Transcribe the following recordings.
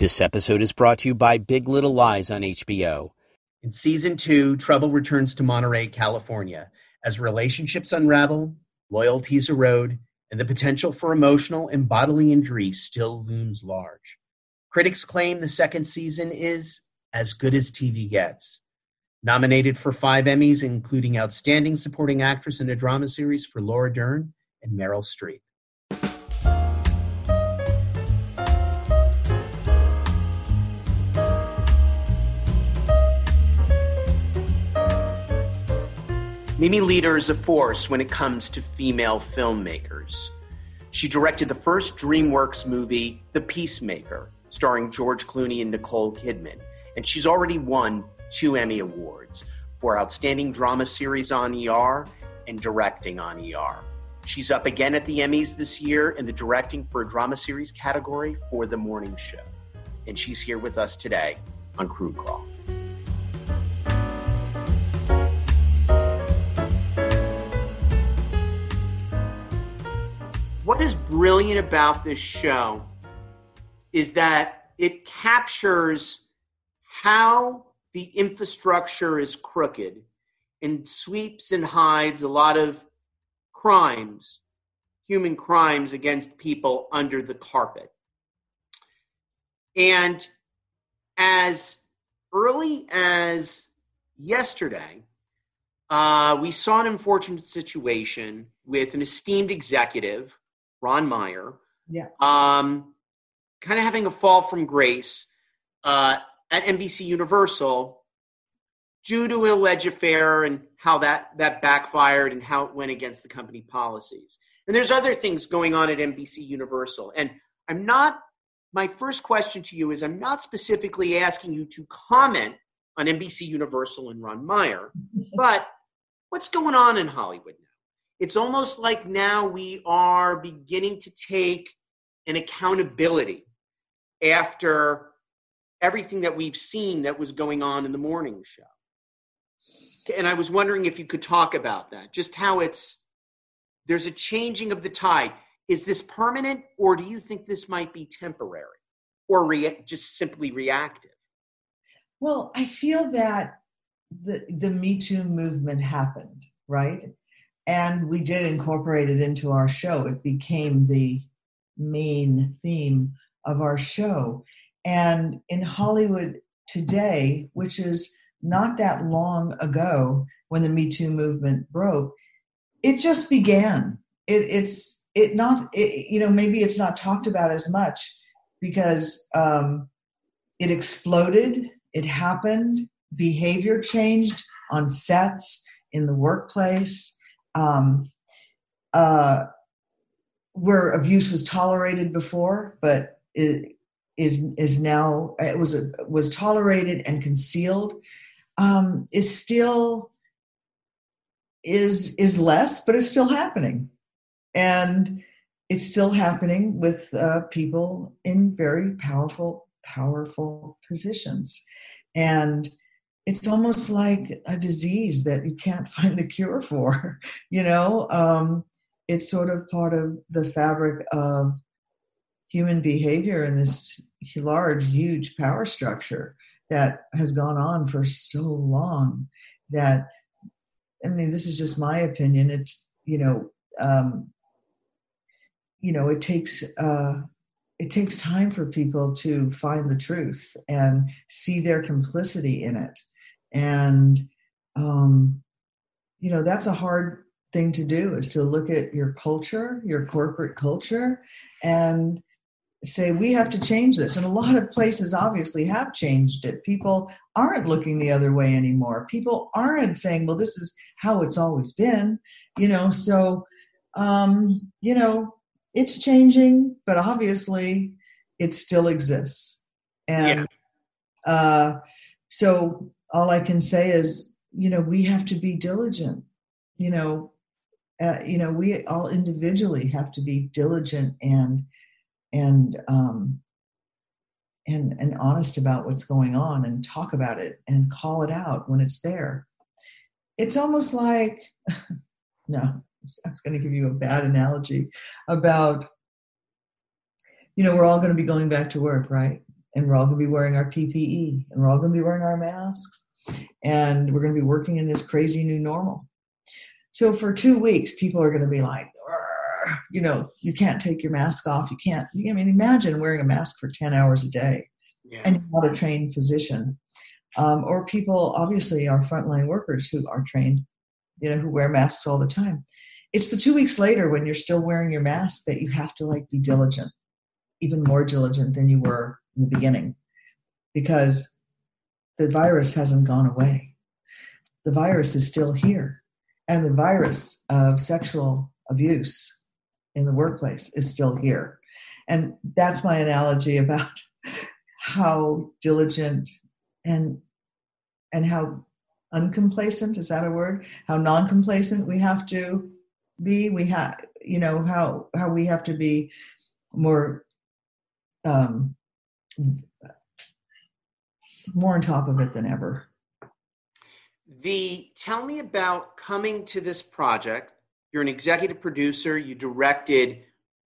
This episode is brought to you by Big Little Lies on HBO. In season two, trouble returns to Monterey, California, as relationships unravel, loyalties erode, and the potential for emotional and bodily injury still looms large. Critics claim the second season is as good as TV gets. Nominated for five Emmys, including Outstanding Supporting Actress in a Drama Series for Laura Dern and Meryl Streep. Mimi Leder is a force when it comes to female filmmakers. She directed the first DreamWorks movie, The Peacemaker, starring George Clooney and Nicole Kidman, and she's already won two Emmy Awards for Outstanding Drama Series on ER and Directing on ER. She's up again at the Emmys this year in the Directing for a Drama Series category for The Morning Show. And she's here with us today on Crew Crawl. What is brilliant about this show is that it captures how the infrastructure is crooked and sweeps and hides a lot of crimes, human crimes against people under the carpet. And as early as yesterday, uh, we saw an unfortunate situation with an esteemed executive Ron Meyer. Yeah. Um, kind of having a fall from grace uh, at NBC Universal due to a alleged affair and how that that backfired and how it went against the company policies. And there's other things going on at NBC Universal. And I'm not. My first question to you is: I'm not specifically asking you to comment on NBC Universal and Ron Meyer, but what's going on in Hollywood now? It's almost like now we are beginning to take an accountability after everything that we've seen that was going on in the morning show. And I was wondering if you could talk about that, just how it's there's a changing of the tide. Is this permanent, or do you think this might be temporary or just simply reactive? Well, I feel that the, the Me Too movement happened, right? And we did incorporate it into our show. It became the main theme of our show. And in Hollywood today, which is not that long ago when the Me Too movement broke, it just began. It, it's it not it, you know maybe it's not talked about as much because um, it exploded. It happened. Behavior changed on sets in the workplace um, uh, where abuse was tolerated before, but it is is now it was was tolerated and concealed um, is still is is less, but it's still happening, and it's still happening with uh, people in very powerful powerful positions, and it's almost like a disease that you can't find the cure for you know? Um, it's sort of part of the fabric of human behavior in this large huge power structure that has gone on for so long that i mean this is just my opinion. It's you know um, you know it takes uh, it takes time for people to find the truth and see their complicity in it and um, you know that's a hard thing to do is to look at your culture your corporate culture and say we have to change this. And a lot of places obviously have changed it. People aren't looking the other way anymore. People aren't saying well this is how it's always been you know? So um you know it's changing but obviously it still exists. And yeah. uh so all I can say is, you know, we have to be diligent. You know, uh, you know, we all individually have to be diligent and and um, and and honest about what's going on and talk about it and call it out when it's there. It's almost like no, I was going to give you a bad analogy about you know we're all going to be going back to work, right? And we're all going to be wearing our PPE, and we're all going to be wearing our masks, and we're going to be working in this crazy new normal. So for two weeks, people are going to be like, you know, you can't take your mask off. You can't. I mean, imagine wearing a mask for ten hours a day, yeah. and you're not a trained physician, um, or people. Obviously, our frontline workers who are trained, you know, who wear masks all the time. It's the two weeks later when you're still wearing your mask that you have to like be diligent, even more diligent than you were in the beginning, because the virus hasn't gone away. The virus is still here, and the virus of sexual abuse in the workplace is still here. And that's my analogy about how diligent and and how uncomplacent is that a word how non-complacent we have to be we have you know how how we have to be more um more on top of it than ever the tell me about coming to this project you're an executive producer. You directed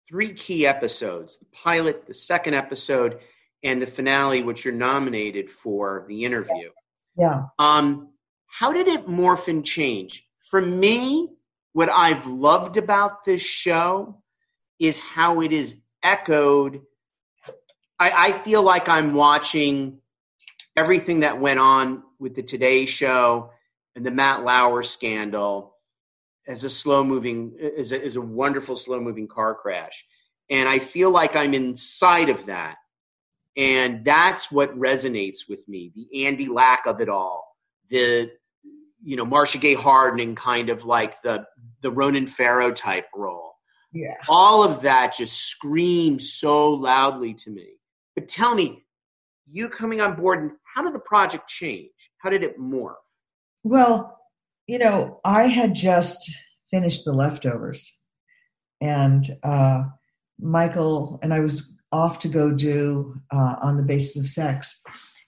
three key episodes the pilot, the second episode, and the finale, which you're nominated for the interview. Yeah. Um, how did it morph and change? For me, what I've loved about this show is how it is echoed. I, I feel like I'm watching everything that went on with the Today Show and the Matt Lauer scandal as a slow moving as a, is a wonderful slow moving car crash. And i feel like i'm inside of that. And that's what resonates with me the andy lack of it all the you know marcia gay harden kind of like the the ronan farrow type role. Yeah. All of that just screams so loudly to me but tell me you coming on board and how did the project change how did it morph well you know, I had just finished the leftovers, and uh, Michael and I was off to go do uh, on the basis of sex,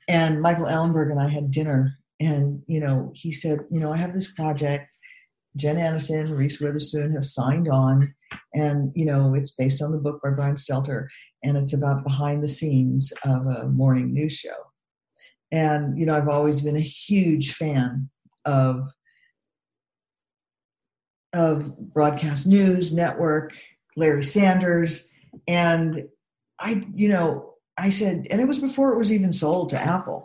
and Michael Ellenberg and I had dinner, and you know, he said, you know, I have this project. Jen Aniston, Reese Witherspoon have signed on, and you know it's based on the book by Brian Stelter, and it's about behind the scenes of a morning news show. And you know, I've always been a huge fan of of broadcast news network, Larry Sanders, and I, you know, I said, and it was before it was even sold to Apple,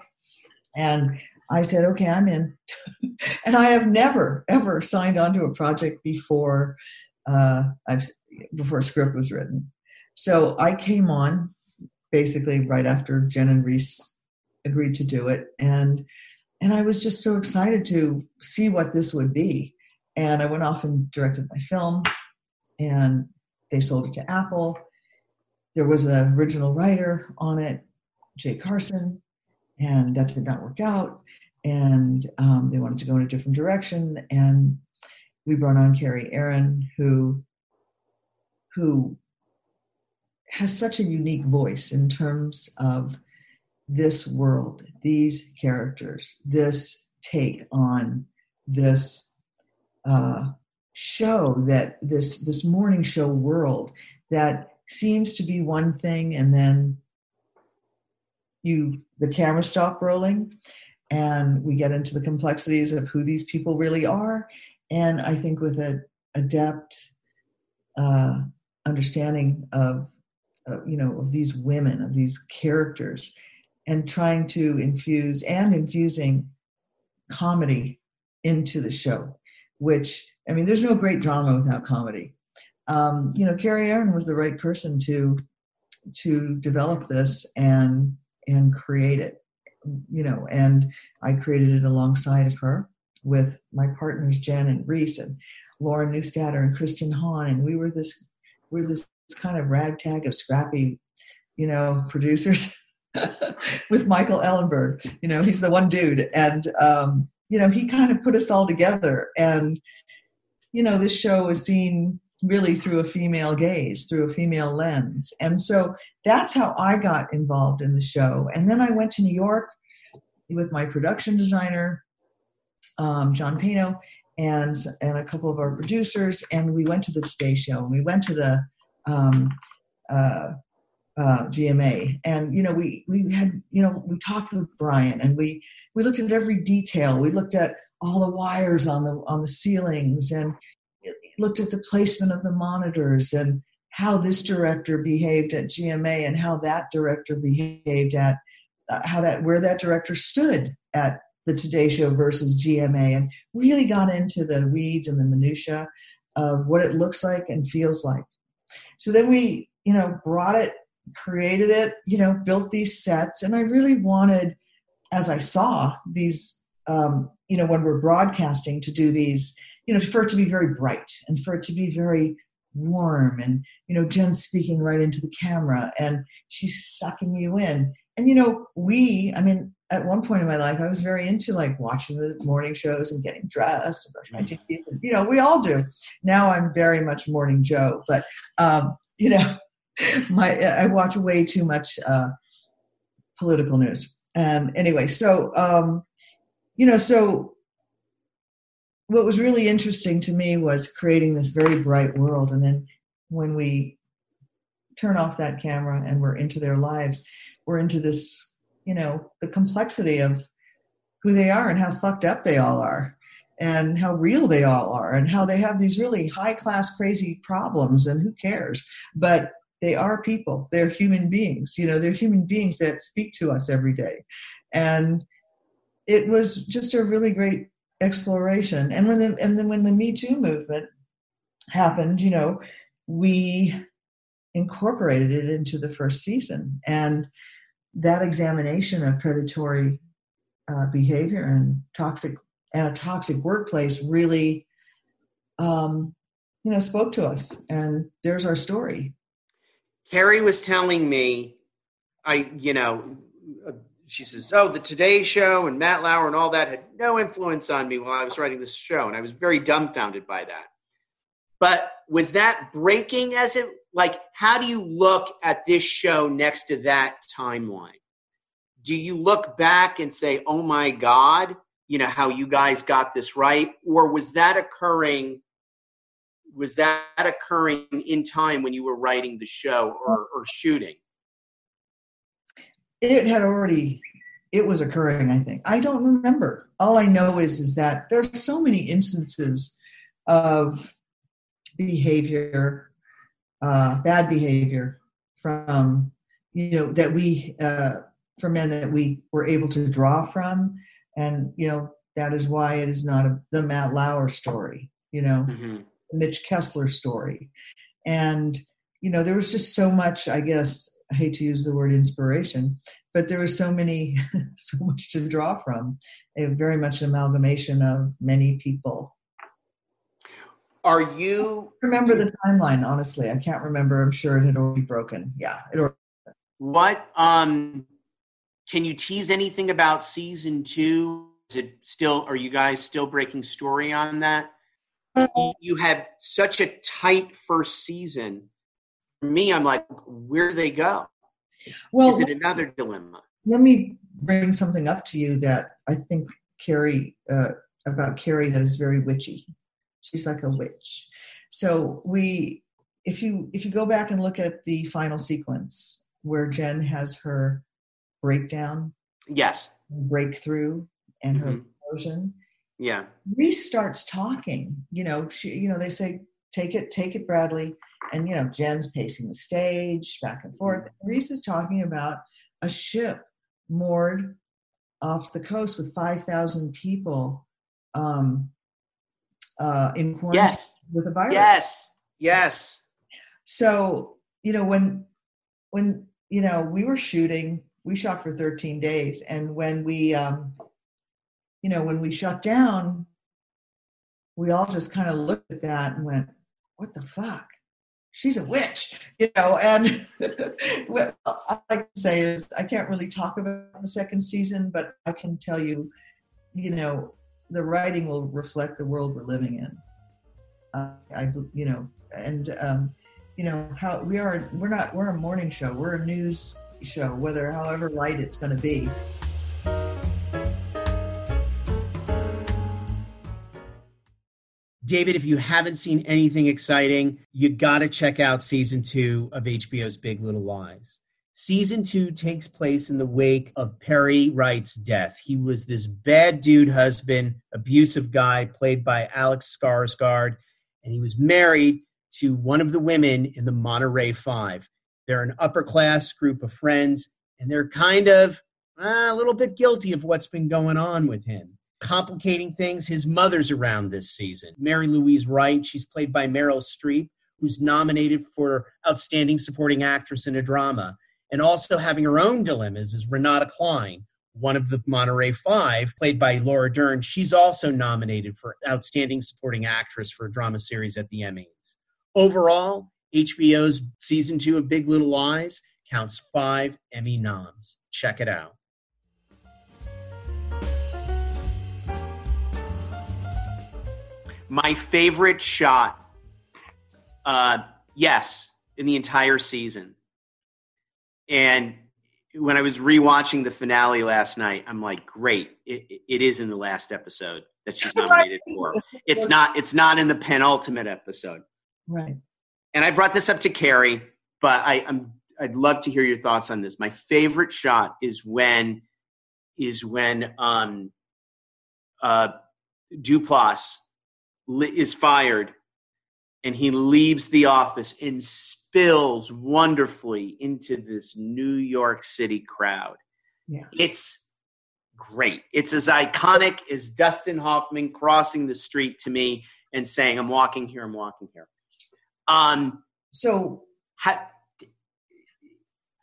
and I said, okay, I'm in, and I have never ever signed on to a project before uh, I've before a script was written. So I came on basically right after Jen and Reese agreed to do it, and and I was just so excited to see what this would be and I went off and directed my film, and they sold it to Apple. There was an original writer on it, Jay Carson, and that did not work out. And um, they wanted to go in a different direction, and we brought on Kerry Ehrin, who who has such a unique voice in terms of this world, these characters, this take on this uh, show that this this morning show world that seems to be one thing and then you the camera stop rolling and we get into the complexities of who these people really are and i think with a adept uh, understanding of uh, you know of these women of these characters and trying to infuse and infusing comedy into the show which I mean, there's no great drama without comedy. Um, you know, Kerry Ehrin was the right person to to develop this and and create it. You know, and I created it alongside of her with my partners Jen and Reese and Lauren Neustadter and Kristin Hahn, and we were this we're this kind of ragtag of scrappy, you know, producers with Michael Ellenberg. You know, he's the one dude, and um, you know, he kind of put us all together. And, you know, this show was seen really through a female gaze, through a female lens. And so that's how I got involved in the show. And then I went to New York with my production designer, um, John Paino, and and a couple of our producers, and we went to the Today Show, and we went to the um, uh, uh, GMA, and you know we we had you know we talked with Brian, and we we looked at every detail. We looked at all the wires on the on the ceilings, and looked at the placement of the monitors, and how this director behaved at GMA, and how that director behaved at uh, how that where that director stood at the Today Show versus GMA, and really got into the weeds and the minutia of what it looks like and feels like. So then we, you know, brought it, created it, you know, built these sets, and I really wanted, as I saw these, um, you know, when we're broadcasting, to do these, you know, for it to be very bright and for it to be very warm and you know jen speaking right into the camera and she's sucking you in and you know we i mean at one point in my life, I was very into like watching the morning shows and getting dressed and brushing my mm. teeth. And, you know, we all do. Now I'm very much morning Joe, but um, you know, my I watch way too much uh, political news. And anyway, so um, you know, so what was really interesting to me was creating this very bright world, and then when we turn off that camera and we're into their lives, we're into this you know the complexity of who they are and how fucked up they all are and how real they all are and how they have these really high class crazy problems and who cares? But they are people. They're human beings. You know they're human beings that speak to us every day. And it was just a really great exploration. And when the and then when the me too movement happened you know we incorporated it into the first season. And that examination of predatory uh, behavior and toxic and a toxic workplace really um, you know spoke to us. And there's our story. Kerry was telling me i you know she says oh the today show and matt lauer and all that had no influence on me while i was writing this show and i was very dumbfounded by that. But was that breaking as it like how do you look at this show next to that timeline? Do you look back and say oh my god you know how you guys got this right or was that occurring was that occurring in time when you were writing the show or, or shooting it had already it was occurring i think. I don't remember. All i know is is that there's so many instances of behavior uh, bad behavior from you know that we uh, for men that we were able to draw from. And you know that is why it is not a, the matt lauer story you know mm-hmm. the mitch kessler story. And you know there was just so much i guess i hate to use the word inspiration but there was so many so much to draw from a very much an amalgamation of many people are you remember the timeline? Honestly, I can't remember. I'm sure it had already broken. Yeah, it already. What um, can you tease anything about season two? Is it still? Are you guys still breaking story on that? You had such a tight first season. Me, I'm like, where do they go? Well, is it another dilemma? Let me bring something up to you that I think Kerry uh, about Kerry that is very witchy. She's like a witch. So we if you if you go back and look at the final sequence where Jen has her breakdown, yes, breakthrough and her mm-hmm. explosion. Yeah. Reese starts talking. You know, she you know, they say, take it, take it, Bradley. And you know, Jen's pacing the stage back and forth. Mm-hmm. Reese is talking about a ship moored off the coast with 5,000 people um, uh, in quarantine yes. with a virus. Yes, yes. So you know when when you know we were shooting, we shot for 13 days, and when we um, you know when we shut down, we all just kind of looked at that and went, "What the fuck." She's a witch, you know. And what I like to say is, I can't really talk about the second season, but I can tell you, you know, the writing will reflect the world we're living in. Uh, I, you know, and um, you know how we are. We're not. We're a morning show. We're a news show. Whether however light it's going to be. David, if you haven't seen anything exciting, you got to check out season two of HBO's Big Little Lies. Season two takes place in the wake of Perry Wright's death. He was this bad dude husband, abusive guy played by Alex Skarsgård, and he was married to one of the women in the Monterey Five. They're an upper class group of friends, and they're kind of uh, a little bit guilty of what's been going on with him. Complicating things, his mother's around this season. Mary Louise Wright, she's played by Meryl Streep, who's nominated for Outstanding Supporting Actress in a Drama. And also having her own dilemmas is Renata Klein, one of the Monterey Five, played by Laura Dern. She's also nominated for Outstanding Supporting Actress for a drama series at the Emmys. Overall, HBO's season two of Big Little Lies counts five Emmy noms. Check it out. My favorite shot, uh, yes, in the entire season. And when I was rewatching the finale last night, I'm like, great, it, it is in the last episode that she's nominated for. It's not. It's not in the penultimate episode. Right. And I brought this up to Kerry, but I, I'm I'd love to hear your thoughts on this. My favorite shot is when is when um, uh, Duplass is fired and he leaves the office and spills wonderfully into this New York City crowd. Yeah. It's great. It's as iconic as Dustin Hoffman crossing the street to me and saying, "I'm walking here. I'm walking here." Um, So ha-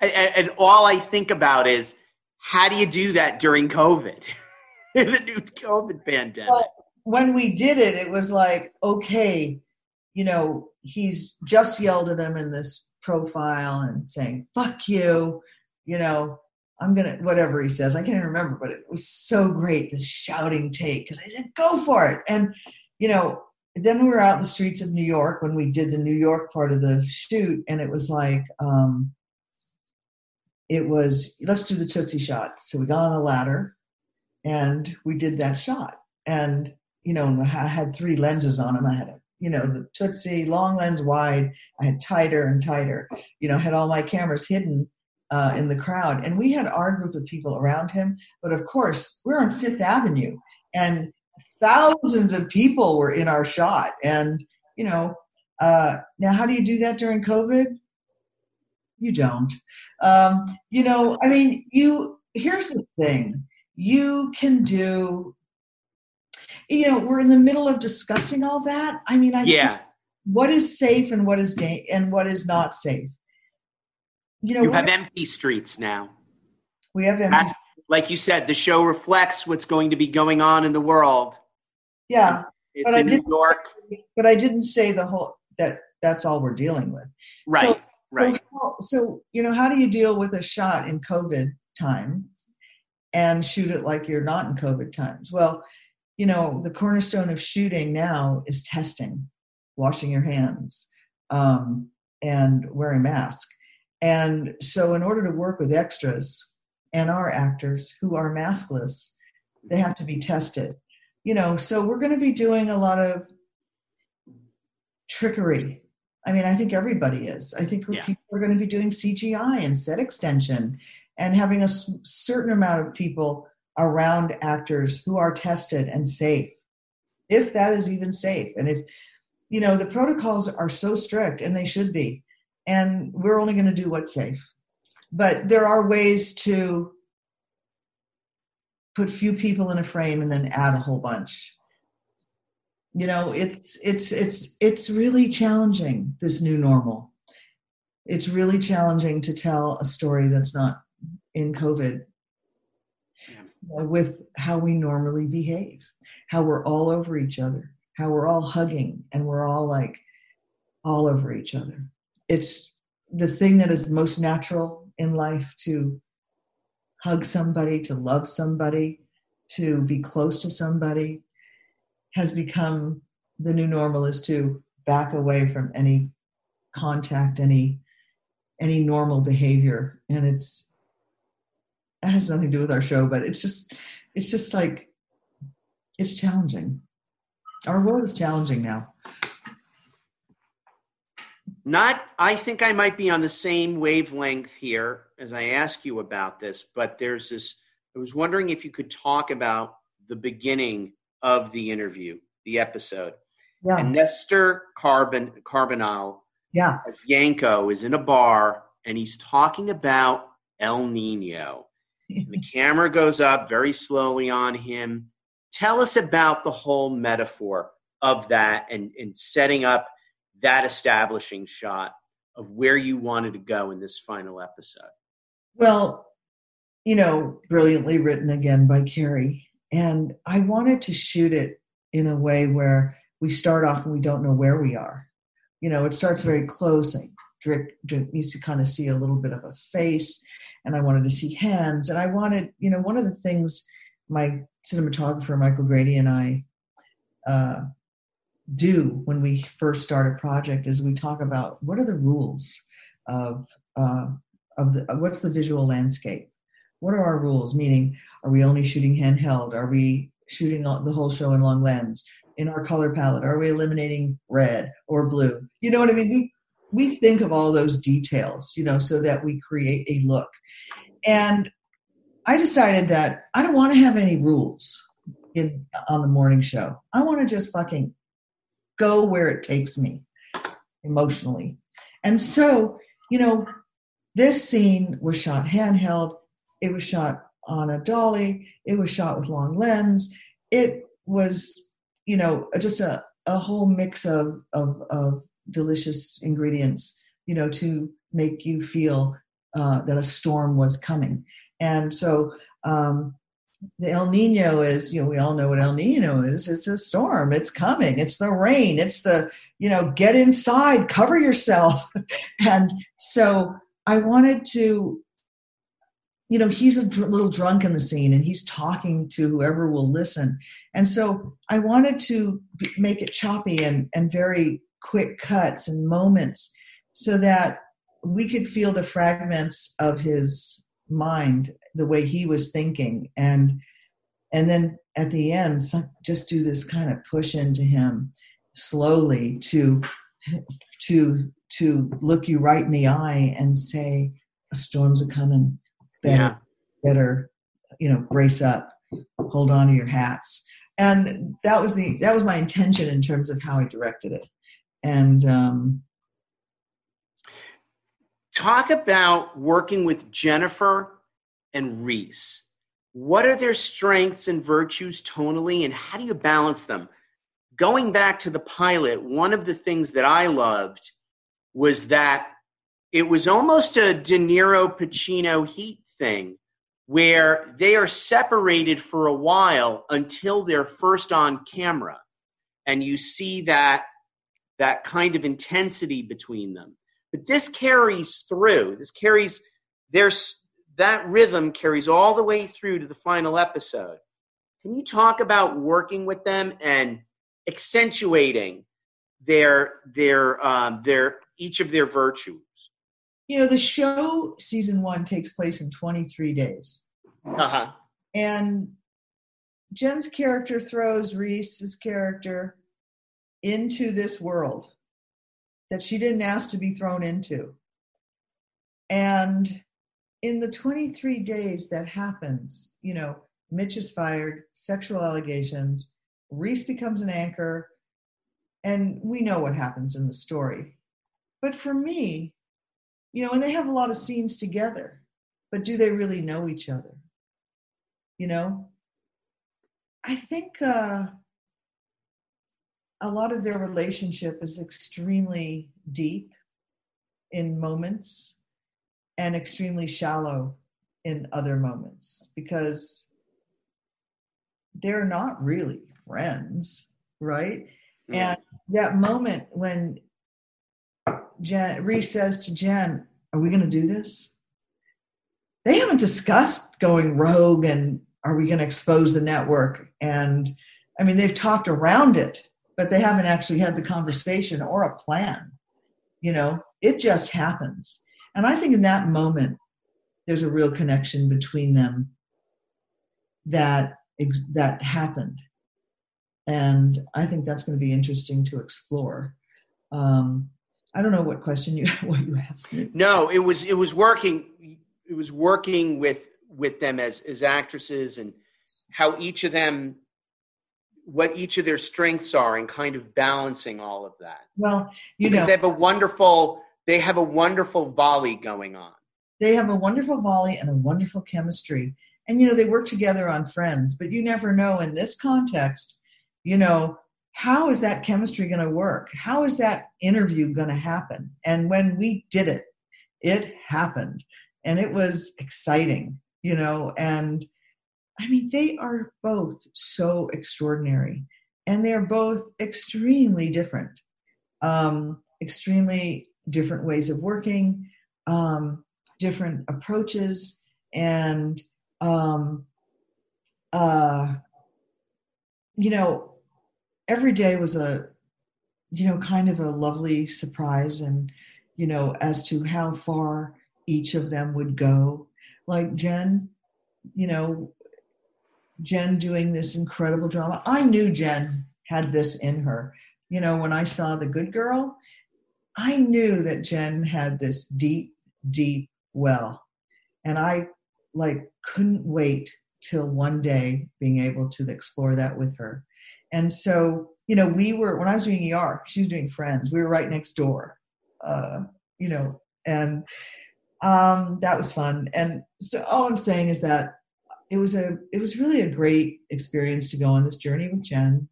and, all I think about is how do you do that during COVID, the new COVID pandemic? Well, when we did it, it was like, okay, you know, he's just yelled at him in this profile and saying, fuck you, you know, I'm to, whatever he says. I can't even remember, but it was so great, this shouting take, because I said, go for it. And, you know, then we were out in the streets of New York when we did the New York part of the shoot, and it was like, um, it was, let's do the Tootsie shot. So we got on a ladder and we did that shot. And, you know, I had three lenses on them. I had a you know, the Tootsie, long lens wide. I had tighter and tighter. You know, had all my cameras hidden uh, in the crowd, and we had our group of people around him. But of course, we're on Fifth Avenue, and thousands of people were in our shot. And you know, uh, now how do you do that during COVID? You don't. Um, you know, I mean, you. Here's the thing: you can do you know we're in the middle of discussing all that i mean i yeah what is safe and what is da- and what is not safe you know you have empty streets now. we have empty, like you said, the show reflects what's going to be going on in the world. yeah It's But I in New didn't- York, but i didn't say the whole that that's all we're dealing with right? So- right. so, so you know how do you deal with a shot in covid times and shoot it like you're not in covid times well you know the cornerstone of shooting now is testing washing your hands um, and wearing mask and so in order to work with extras and our actors who are maskless they have to be tested. You know so we're going to be doing a lot of trickery. I mean i think everybody is. I think Yeah. people are going to be doing cgi and set extension and having a s- certain amount of people around actors who are tested and safe. If that is even safe and if you know the protocols are so strict and they should be and we're only going to do what's safe. But there are ways to put few people in a frame and then add a whole bunch. You know it's it's it's it's really challenging this new normal. It's really challenging to tell a story that's not in covid Uh, with how we normally behave how we're all over each other how we're all hugging and we're all like all over each other. It's the thing that is most natural in life to hug somebody to love somebody to be close to somebody has become the new normal is to back away from any contact any any normal behavior. And it's that has nothing to do with our show but it's just it's just like it's challenging our world is challenging now Not, I think I might be on the same wavelength here as I ask you about this, but there's this. I was wondering if you could talk about the beginning of the interview, the episode. Yeah. And Nestor Carbon Carbonell Yeah. as Yanko is in a bar and he's talking about El Nino. The camera goes up very slowly on him. Tell us about the whole metaphor of that and, and setting up that establishing shot of where you wanted to go in this final episode. Well, you know, brilliantly written again by Kerry. And I wanted to shoot it in a way where we start off and we don't know where we are. You know, it starts very close and Drick needs to kind of see a little bit of a face. And I wanted to see hands. And I wanted, you know, one of the things my cinematographer, Michael Grady, and I uh, do when we first start a project is we talk about what are the rules of uh, of the what's the visual landscape? What are our rules? Meaning are we only shooting handheld? Are we shooting the whole show in long lens in our color palette? Are we eliminating red or blue? You know what i mean we think of all those details you know so that we create a look. And i decided that i don't want to have any rules in on the morning show. I want to just fucking go where it takes me emotionally. And so you know this scene was shot handheld. It was shot on a dolly. It was shot with long lens. It was you know just a, a whole mix of, of, of delicious ingredients you know to make you feel uh, that a storm was coming and so um, the El Nino is, you know, we all know what El Nino is. It's a storm. It's coming. It's the rain. It's the, you know, get inside, cover yourself. and so I wanted to, you know, he's a dr- little drunk in the scene and he's talking to whoever will listen. And so I wanted to make it choppy and, and very quick cuts and moments so that we could feel the fragments of his mind the way he was thinking. And and then at the end some, just do this kind of push into him slowly to to to look you right in the eye and say a storm's a coming. Better Yeah. better you know brace up. Hold on to your hats. And that was the that was my intention in terms of how i directed it and um Talk about working with Jennifer and Reese. What are their strengths and virtues tonally, and how do you balance them? Going back to the pilot, one of the things that I loved was that it was almost a De Niro Pacino Heat thing where they are separated for a while until they're first on camera and you see that that kind of intensity between them. But this carries through. This carries there's that rhythm carries all the way through to the final episode. Can you talk about working with them and accentuating their their um, their each of their virtues? You know the show season one takes place in 23 days. Uh-huh. And jen's character throws reese's character into this world that she didn't ask to be thrown into. And in the 23 days that happens you know mitch is fired sexual allegations reese becomes an anchor and we know what happens in the story. But for me you know and they have a lot of scenes together but do they really know each other? You know? I think uh a lot of their relationship is extremely deep in moments and extremely shallow in other moments because they're not really friends right and that moment when Jen, Reese says to Jen, Are we going to do this? They haven't discussed going rogue and are we going to expose the network? And I mean, they've talked around it, but they haven't actually had the conversation or a plan. You know, it just happens. And I think in that moment, there's a real connection between them that that happened and i think that's going to be interesting to explore um, I don't know what question you what you asked me. No, it was it was working. It was working with with them as as actresses and how each of them what each of their strengths are and kind of balancing all of that. Well, you because know, they have a wonderful they have a wonderful volley going on. they have a wonderful volley and a wonderful chemistry. And you know, they work together on Friends, but you never know in this context, you know, how is that chemistry going to work? How is that interview going to happen? And when we did it, it happened. And it was exciting, you know, and I mean, they are both so extraordinary and they're both extremely different. Um, extremely different ways of working, um, different approaches, and um, uh, you know, every day was a you know kind of a lovely surprise, and you know as to how far each of them would go. Like Jen, you know, Jen doing this incredible drama. I knew Jen had this in her. You know, when I saw The Good Girl, I knew that Jen had this deep, deep well. And I like couldn't wait till one day being able to explore that with her. And so, you know, we were when I was doing ER, she was doing Friends. We were right next door, uh, you know, and um, that was fun. And so, all I'm saying is that it was a it was really a great experience to go on this journey with Jen,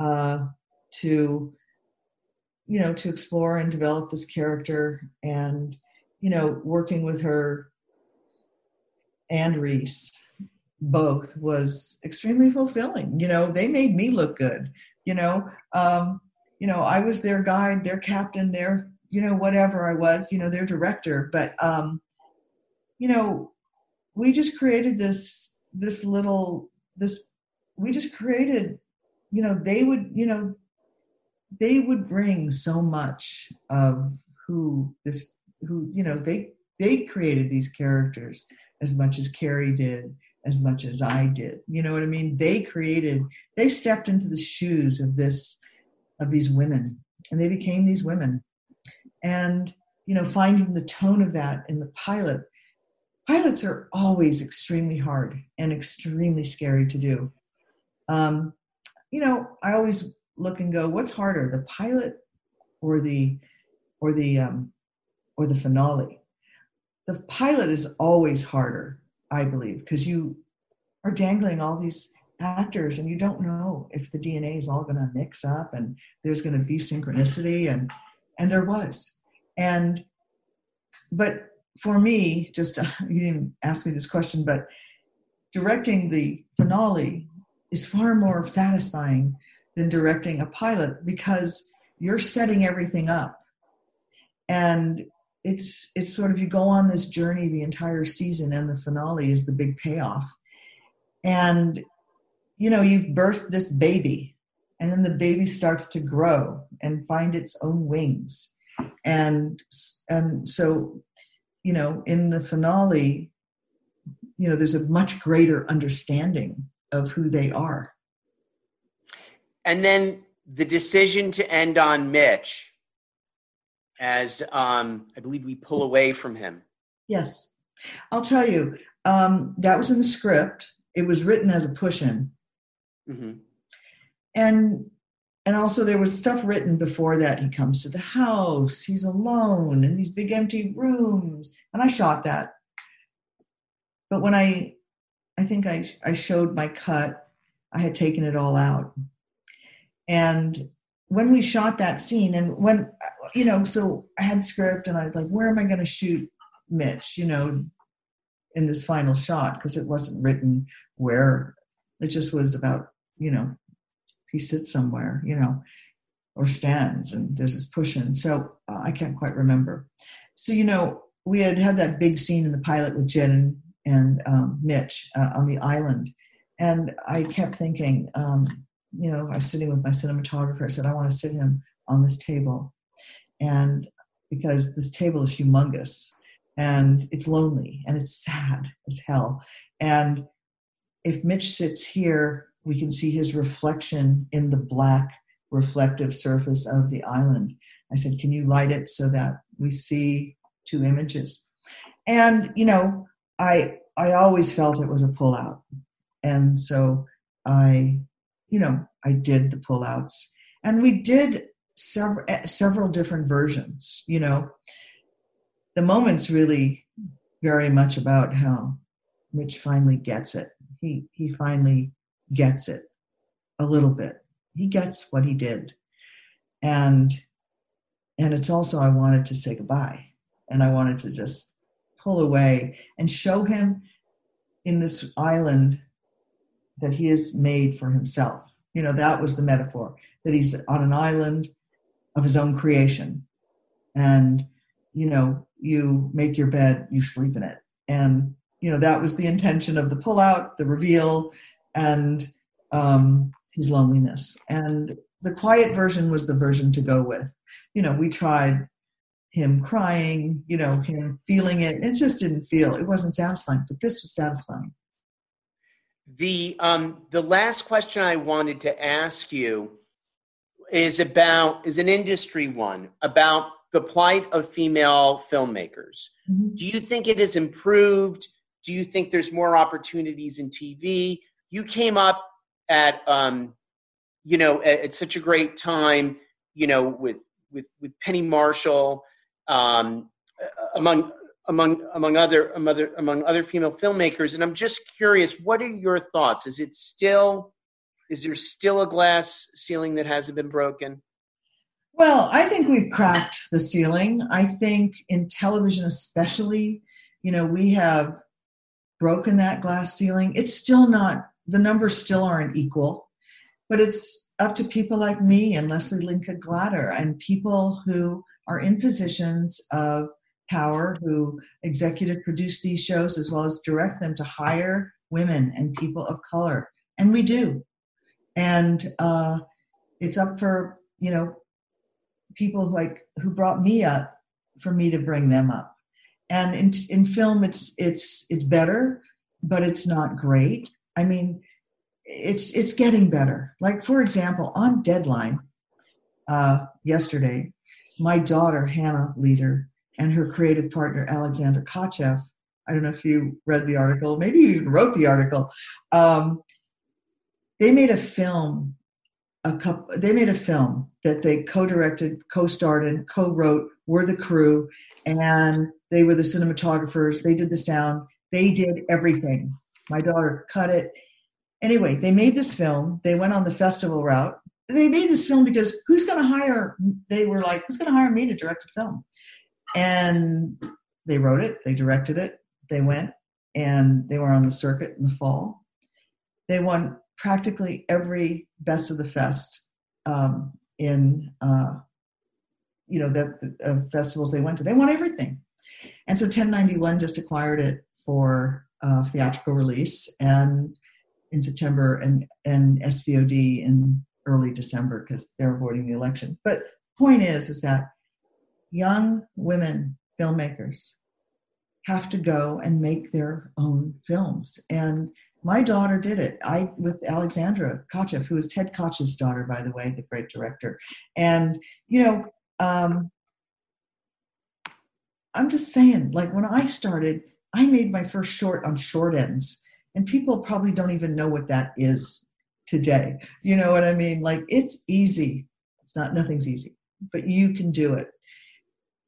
uh, to you know to explore and develop this character, and you know working with her and Reese both was extremely fulfilling. You know, they made me look good. You know, um, you know, I was their guide, their captain, their you know whatever I was, you know, their director. But um, you know, we just created this this little this we just created. You know, they would you know they would bring so much of who this who you know they they created these characters as much as Kerry did as much as I did. You know what I mean? They created, they stepped into the shoes of this, of these women, and they became these women. And, you know, finding the tone of that in the pilot. Pilots are always extremely hard and extremely scary to do. Um, you know, I always look and go, what's harder, the pilot or the, or the, um, or the finale? The pilot is always harder I believe, because you are dangling all these actors and you don't know if the DNA is all going to mix up and there's going to be synchronicity and and there was. And but for me, just uh, you didn't ask me this question, but directing the finale is far more satisfying than directing a pilot because you're setting everything up. And it's it's sort of you go on this journey the entire season and the finale is the big payoff and you know you've birthed this baby and then the baby starts to grow and find its own wings and and so you know in the finale you know there's a much greater understanding of who they are. And then the decision to end on Mitch as um, I believe we pull away from him. yes. I'll tell you um, that was in the script. It was written as a push-in. Hmm and and also there was stuff written before that. He comes to the house. He's alone in these big empty rooms. And i shot that. But when i i think i i showed my cut i had taken it all out. And when we shot that scene and when you know so i had script and i was like where am i going to shoot mitch you know in this final shot? Because it wasn't written where. It just was about you know he sits somewhere you know or stands and there's this push in. So uh, i can't quite remember. So you know we had had that big scene in the pilot with jen and, and um, mitch uh, on the island. And i kept thinking um, you know i was sitting with my cinematographer. I said i want to sit him on this table. And because this table is humongous and it's lonely and it's sad as hell. And if mitch sits here we can see his reflection in the black reflective surface of the island I said, Can you light it so that we see two images? And, you know, I I always felt it was a pullout. And so I, you know, I did the pullouts. And we did several eh, several different versions, you know. The moment's really very much about how Rich finally gets it. He he finally gets it a little bit. He gets what he did. And and it's also I wanted to say goodbye. And I wanted to just pull away and show him in this island that he has made for himself. You know, that was the metaphor that he's on an island of his own creation. And, you know, you make your bed, you sleep in it. And, you know, that was the intention of the pullout, the reveal, and um, his loneliness. And the quiet version was the version to go with. You know, we tried him crying, you know, him feeling it. It just didn't feel, it wasn't satisfying, but this was satisfying. The um, the last question I wanted to ask you is about is an industry one about the plight of female filmmakers. Mm-hmm. Do you think it has improved? Do you think there's more opportunities in TV? You came up at um, you know at, at such a great time, you know, with with with Penny Marshall um, among among among other among among other female filmmakers. And I'm just curious, what are your thoughts? Is it still is there still a glass ceiling that hasn't been broken? Well, I think we've cracked the ceiling. I think in television, especially, you know, we have broken that glass ceiling. It's still not, the numbers still aren't equal, but it's up to people like me and Leslie Linka Glatter and people who are in positions of power who executive produce these shows as well as direct them to hire women and people of color. And we do. And uh, it's up for, you know, people like who brought me up for me to bring them up. And in, in film, it's it's it's better, but it's not great. I mean, it's it's getting better. Like for example, on Deadline uh, yesterday, my daughter, Hannah Leder, and her creative partner, Alexander Kotcheff, I don't know if you read the article, maybe you even wrote the article. Um, they made a film, a couple, they made a film that they co-directed, co-starred and co-wrote, were the crew, and they were the cinematographers. They did the sound. They did everything. My daughter cut it. Anyway, they made this film. They went on the festival route. They made this film because who's going to hire they were like who's going to hire me to direct a film? And they wrote it they directed it they went and they were on the circuit in the fall. They won practically every best of the fest um, in uh, you know the, the uh, festivals they went to. They won everything. And so 1091 just acquired it for uh, theatrical release and in september and and svod in early December because they're avoiding the election. But point is, is that young women filmmakers have to go and make their own films. And my daughter did it. I with Alexandra Kotcheff, who is Ted Kotcheff's daughter, by the way, the great director. And you know, um, I'm just saying, like when I started, I made my first short on short ends, and people probably don't even know what that is today. You know what I mean? Like it's easy. It's not nothing's easy, but you can do it.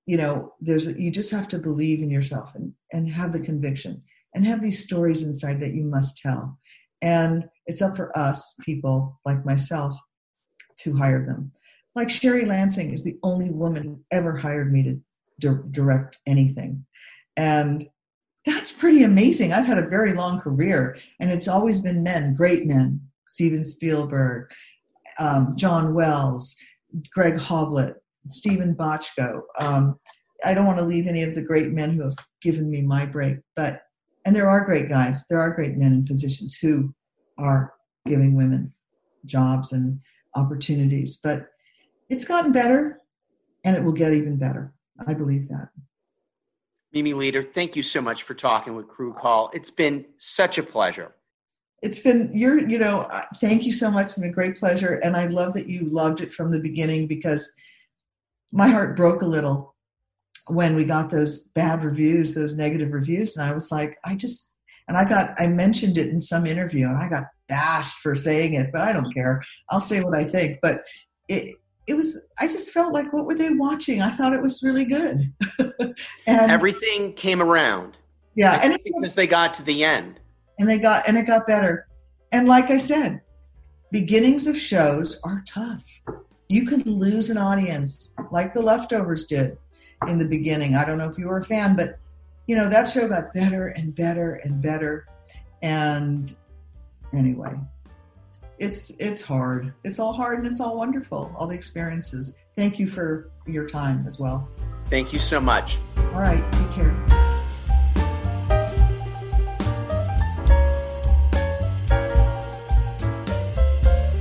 You know, there's you just have to believe in yourself and and have the conviction and have these stories inside that you must tell. And it's up for us people like myself to hire them. Like Sherry Lansing is the only woman who ever hired me to di- direct anything. And that's pretty amazing. I've had a very long career and it's always been men, great men, Steven Spielberg, um, John Wells, Greg Hoblit, Steven Bochco. Um, I don't want to leave any of the great men who have given me my break, but and there are great guys, there are great men in positions who are giving women jobs and opportunities, but it's gotten better and it will get even better. I believe that. Mimi Leder, thank you so much for talking with Crew Call. It's been such a pleasure it's been you're you know thank you so much it's been a great pleasure and i love that you loved it from the beginning because my heart broke a little when we got those bad reviews, those negative reviews, and I was like, I just and I got I mentioned it in some interview, and I got bashed for saying it, but I don't care. I'll say what I think. But it it was I just felt like what were they watching? I thought it was really good. and everything came around. Yeah, and because they got to the end. And they got and it got better. And like I said, beginnings of shows are tough. You can lose an audience like the leftovers did in the beginning. I don't know if you were a fan, but you know, that show got better and better and better. And anyway, it's it's hard. It's all hard and it's all wonderful. All the experiences. Thank you for your time as well. Thank you so much. All right, take care.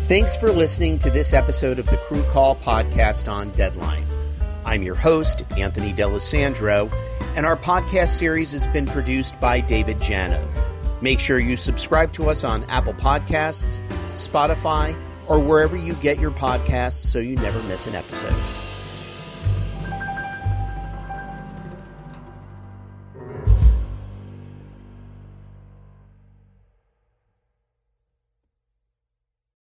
Thanks for listening to this episode of the Crew Call podcast on Deadline. I'm your host, Anthony D'Alessandro, and our podcast series has been produced by David Janov. Make sure you subscribe to us on Apple Podcasts, Spotify, or wherever you get your podcasts so you never miss an episode.